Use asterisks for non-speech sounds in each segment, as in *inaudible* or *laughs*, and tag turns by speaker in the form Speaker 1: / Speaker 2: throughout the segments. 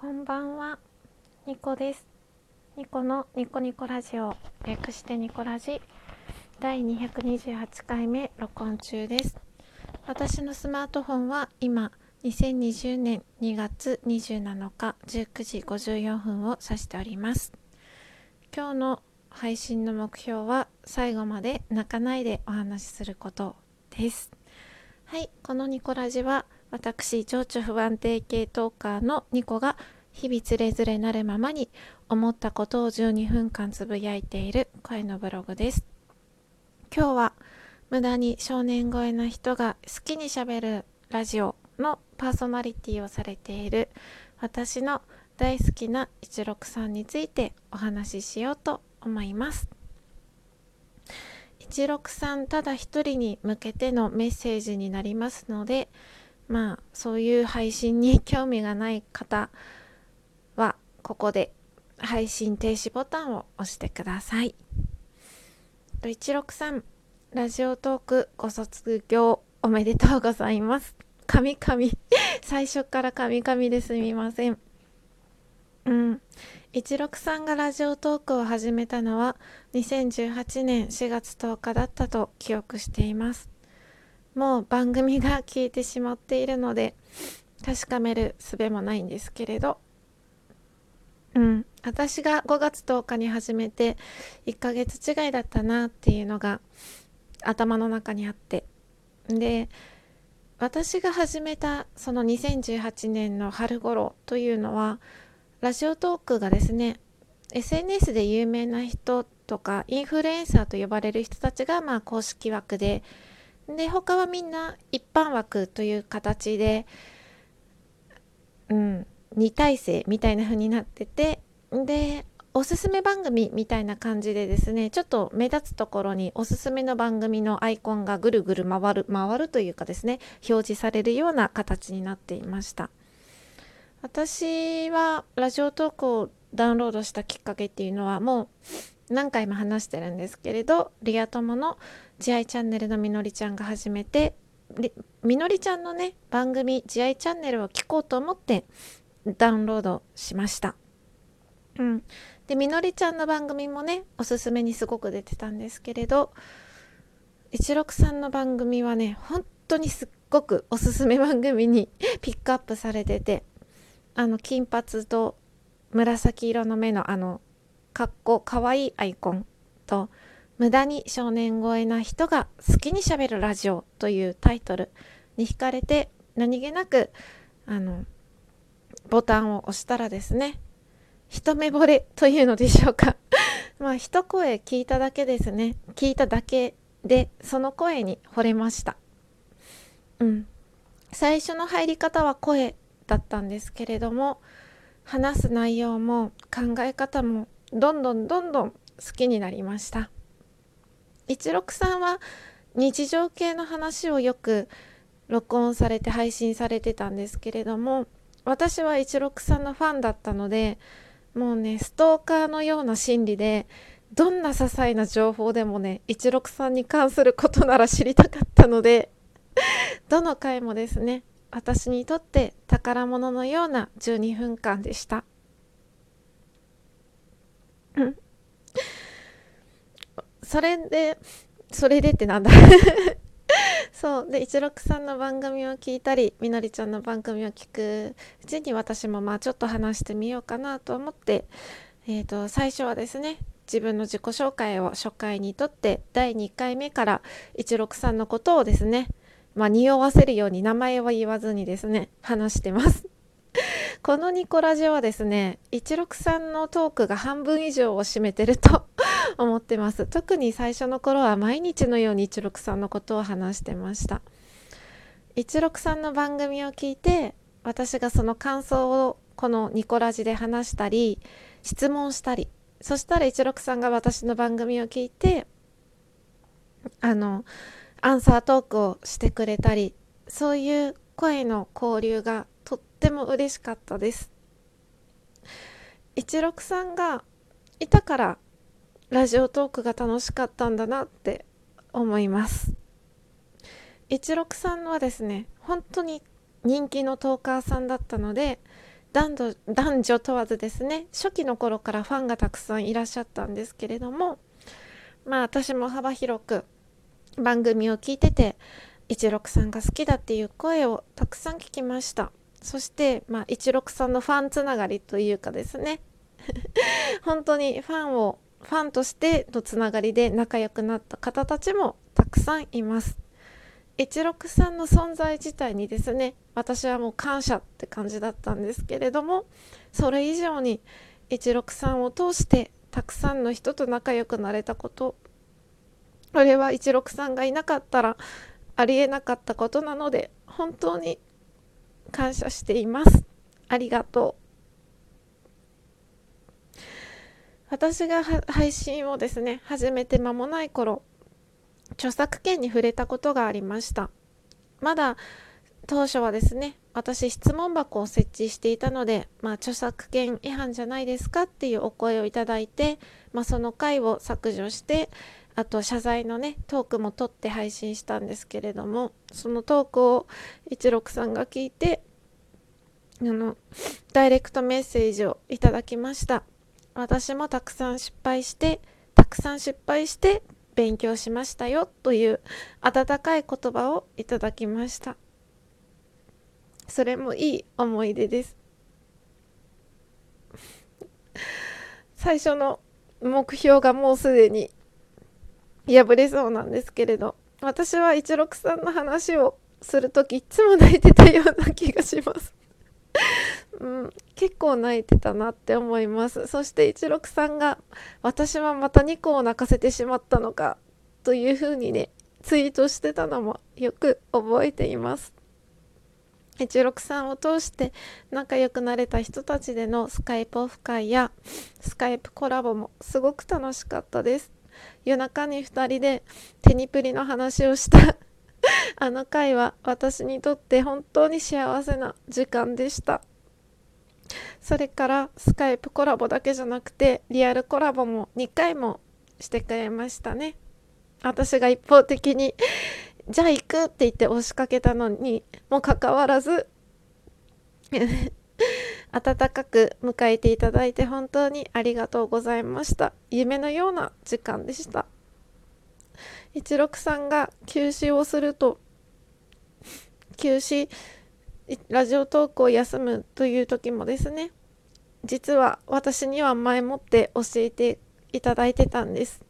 Speaker 1: こんばんは、ニコです。ニコのニコニコラジオ、略してニコラジ、第228回目録音中です。私のスマートフォンは今、2020年2月27日19時54分を指しております。今日の配信の目標は最後まで泣かないでお話しすることです。はい、このニコラジは私情緒不安定系トーカーのニコが日々つれづれなるままに思ったことを12分間つぶやいている声のブログです。今日は無駄に少年超えな人が好きにしゃべるラジオのパーソナリティをされている私の大好きな一六さんについてお話ししようと思います。一六さんただ一人に向けてのメッセージになりますのでまあそういう配信に興味がない方はここで配信停止ボタンを押してください。と163ラジオトークご卒業おめでとうございます。神々最初から神々ですみません。うん。163がラジオトークを始めたのは2018年4月10日だったと記憶しています。もう番組が消えてしまっているので確かめる術もないんですけれど。うん。私が5月10日に始めて1ヶ月違いだったなっていうのが頭の中にあって。で私が始めたその2018年の春頃というのはラジオトークがですね SNS で有名な人とかインフルエンサーと呼ばれる人たちがまあ公式枠でで他はみんな一般枠という形で、うん、2体制みたいな風になっててでおすすめ番組みたいな感じでですねちょっと目立つところにおすすめの番組のアイコンがぐるぐる回る回るというかですね表示されるような形になっていました。私はラジオトークをダウンロードしたきっかけっていうのはもう何回も話してるんですけれどリア友の慈愛チャンネルのみのりちゃんが始めてみのりちゃんのね番組慈愛チャンネルを聞こうと思ってダウンロードしました。うん、でみのりちゃんの番組もねおすすめにすごく出てたんですけれど163の番組はね本当にすっごくおすすめ番組に *laughs* ピックアップされててあの金髪と紫色の目のあのかっこかわいいアイコンと無駄に少年超えな人が好きにしゃべるラジオというタイトルに惹かれて何気なくあのボタンを押したらですね一目惚れというのでしょうか。*laughs* まあ一声聞いただけですね。聞いただけでその声に惚れました。うん。最初の入り方は声だったんですけれども話す内容も考え方もどんどんどんどん好きになりました163は日常系の話をよく録音されて配信されてたんですけれども私は163のファンだったのでもうねストーカーのような心理でどんな些細な情報でもね163に関することなら知りたかったのでどの回もですね私にとって宝物のような12分間でした。それでそれでってなんだ。*laughs* そう。で163の番組を聞いたりみのりちゃんの番組を聞くうちに私もまあちょっと話してみようかなと思って、えー、と最初はですね自分の自己紹介を初回にとって第2回目から163のことをですねまあ匂わせるように名前は言わずにですね話してます。このニコラジオはですね163のトークが半分以上を占めてると *laughs* 思ってます。特に最初の頃は毎日のように163のことを話してました。163の番組を聞いて私がその感想をこのニコラジで話したり質問したりそしたら163が私の番組を聞いてあのアンサートークをしてくれたりそういう声の交流がっても嬉しかったです。163がいたからラジオトークが楽しかったんだなって思います。163はですね本当に人気のトーカーさんだったので男女男女問わずですね初期の頃からファンがたくさんいらっしゃったんですけれどもまあ私も幅広く番組を聞いてて一六さんが好きだっていう声をたくさん聞きました。そしてまあ一六さんのファンつながりというかですね。*laughs* 本当にファンをファンとしてのつながりで仲良くなった方たちもたくさんいます。一六さんの存在自体にですね私はもう感謝って感じだったんですけれどもそれ以上に一六さんを通してたくさんの人と仲良くなれたことこれは一六さんがいなかったらありえなかったことなので本当に感謝しています。ありがとう。私が配信をですね始めて間もない頃著作権に触れたことがありました。まだ当初はですね私質問箱を設置していたので、まあ、著作権違反じゃないですかっていうお声をいただいて、まあ、その回を削除してあと謝罪のねトークも取って配信したんですけれどもそのトークを一六さんが聞いてあのダイレクトメッセージをいただきました。私もたくさん失敗してたくさん失敗して勉強しましたよという温かい言葉をいただきました。それもいい思い出です。最初の目標がもうすでに破れそうなんですけれど私は一六さんの話をする時いつも泣いてたような気がします。*laughs* うん、結構泣いてたなって思います。そして一六さんが私はまた2個を泣かせてしまったのかというふうにねツイートしてたのもよく覚えています。一六さんを通して仲良くなれた人たちでのスカイプオフ会やスカイプコラボもすごく楽しかったです。夜中に2人でテニプリの話をした。*laughs* あの回は私にとって本当に幸せな時間でした。それからスカイプコラボだけじゃなくてリアルコラボも2回もしてくれましたね。私が一方的にじゃあ行くって言って押しかけたのにもかかわらず。温かく迎えていただいて本当にありがとうございました。夢のような時間でした。一六さんが休止をすると休止ラジオトークを休むという時もですね実は私には前もって教えていただいてたんです。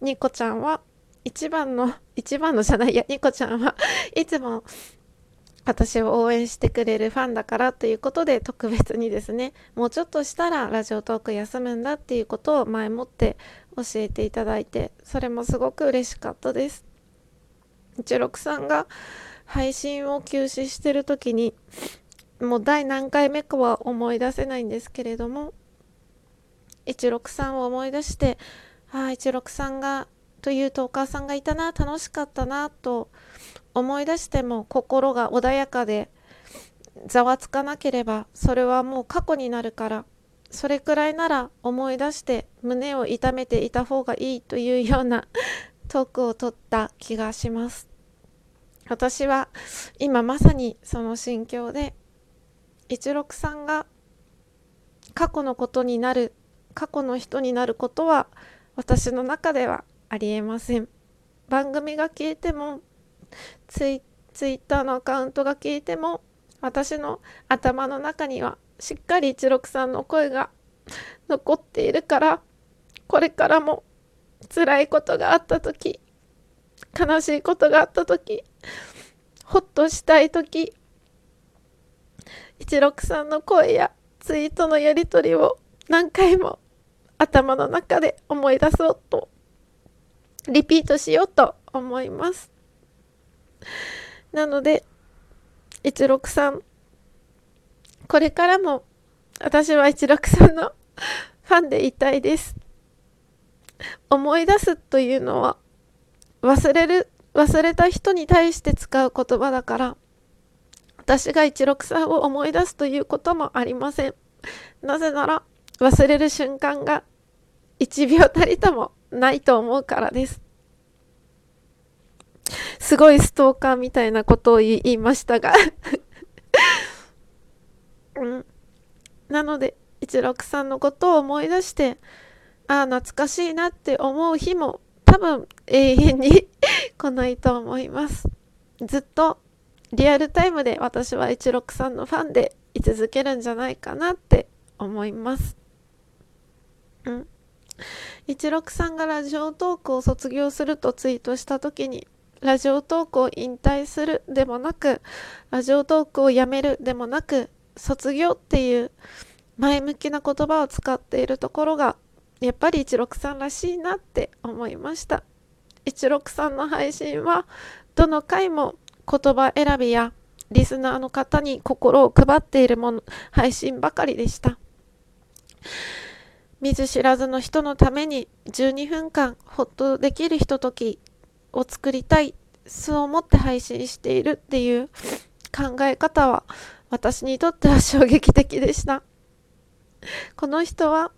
Speaker 1: ニコちゃんは一番の、一番のじゃないや、ニコちゃんはいつも私を応援してくれるファンだからということで特別にですね、もうちょっとしたらラジオトーク休むんだっていうことを前もって教えていただいて、それもすごく嬉しかったです。一六さんが配信を休止してる時に、もう第何回目かは思い出せないんですけれども、一六さんを思い出して、ああ、一六さんがというとお母さんがいたな楽しかったなと思い出しても心が穏やかでざわつかなければそれはもう過去になるからそれくらいなら思い出して胸を痛めていた方がいいというような *laughs* トークを取った気がします。私は今まさにその心境で一六さんが過去のことになる過去の人になることは私の中ではありえません。番組が消えてもツイツイッターのアカウントが消えても私の頭の中にはしっかり一六さんの声が残っているからこれからも辛いことがあった時悲しいことがあった時ほっとしたい時一六さんの声やツイートのやり取りを何回も頭の中で思い出そうとリピートしようと思います。なので、一六さん、これからも私は一六さんのファンでいたいです。思い出すというのは忘れる、忘れた人に対して使う言葉だから、私が一六さんを思い出すということもありません。なぜなら忘れる瞬間が1秒たりともないと思うからです。すごいストーカーみたいなことを言いましたが。*laughs* うん。なので16さんのことを思い出してああ懐かしいなって思う日も多分永遠に *laughs* 来ないと思います。ずっとリアルタイムで私は16さんのファンで居続けるんじゃないかなって思います。うん。16さんがラジオトークを卒業するとツイートした時にラジオトークを引退するでもなくラジオトークをやめるでもなく卒業っていう前向きな言葉を使っているところがやっぱり163らしいなって思いました。163の配信はどの回も言葉選びやリスナーの方に心を配っているもの配信ばかりでした。見ず知らずの人のために12分間ほっとできるひとときを作りたいそう思って配信しているっていう考え方は私にとっては衝撃的でした。*laughs* この人は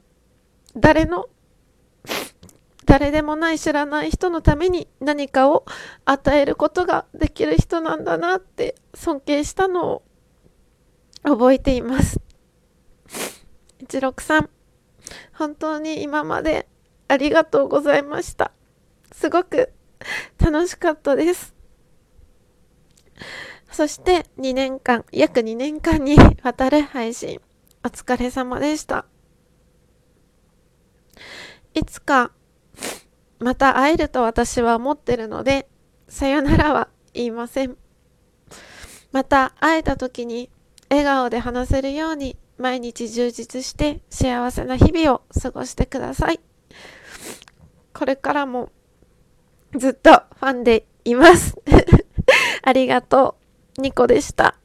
Speaker 1: 誰の誰でもない知らない人のために何かを与えることができる人なんだなって尊敬したのを覚えています。163本当に今までありがとうございました。すごく楽しかったですそして2年間約2年間にわたる配信お疲れ様でしたいつかまた会えると私は思ってるので、さよならは言いません。また会えた時に笑顔で話せるように毎日充実して幸せな日々を過ごしてください。これからもずっとファンでいます。*laughs* ありがとう。ニコでした。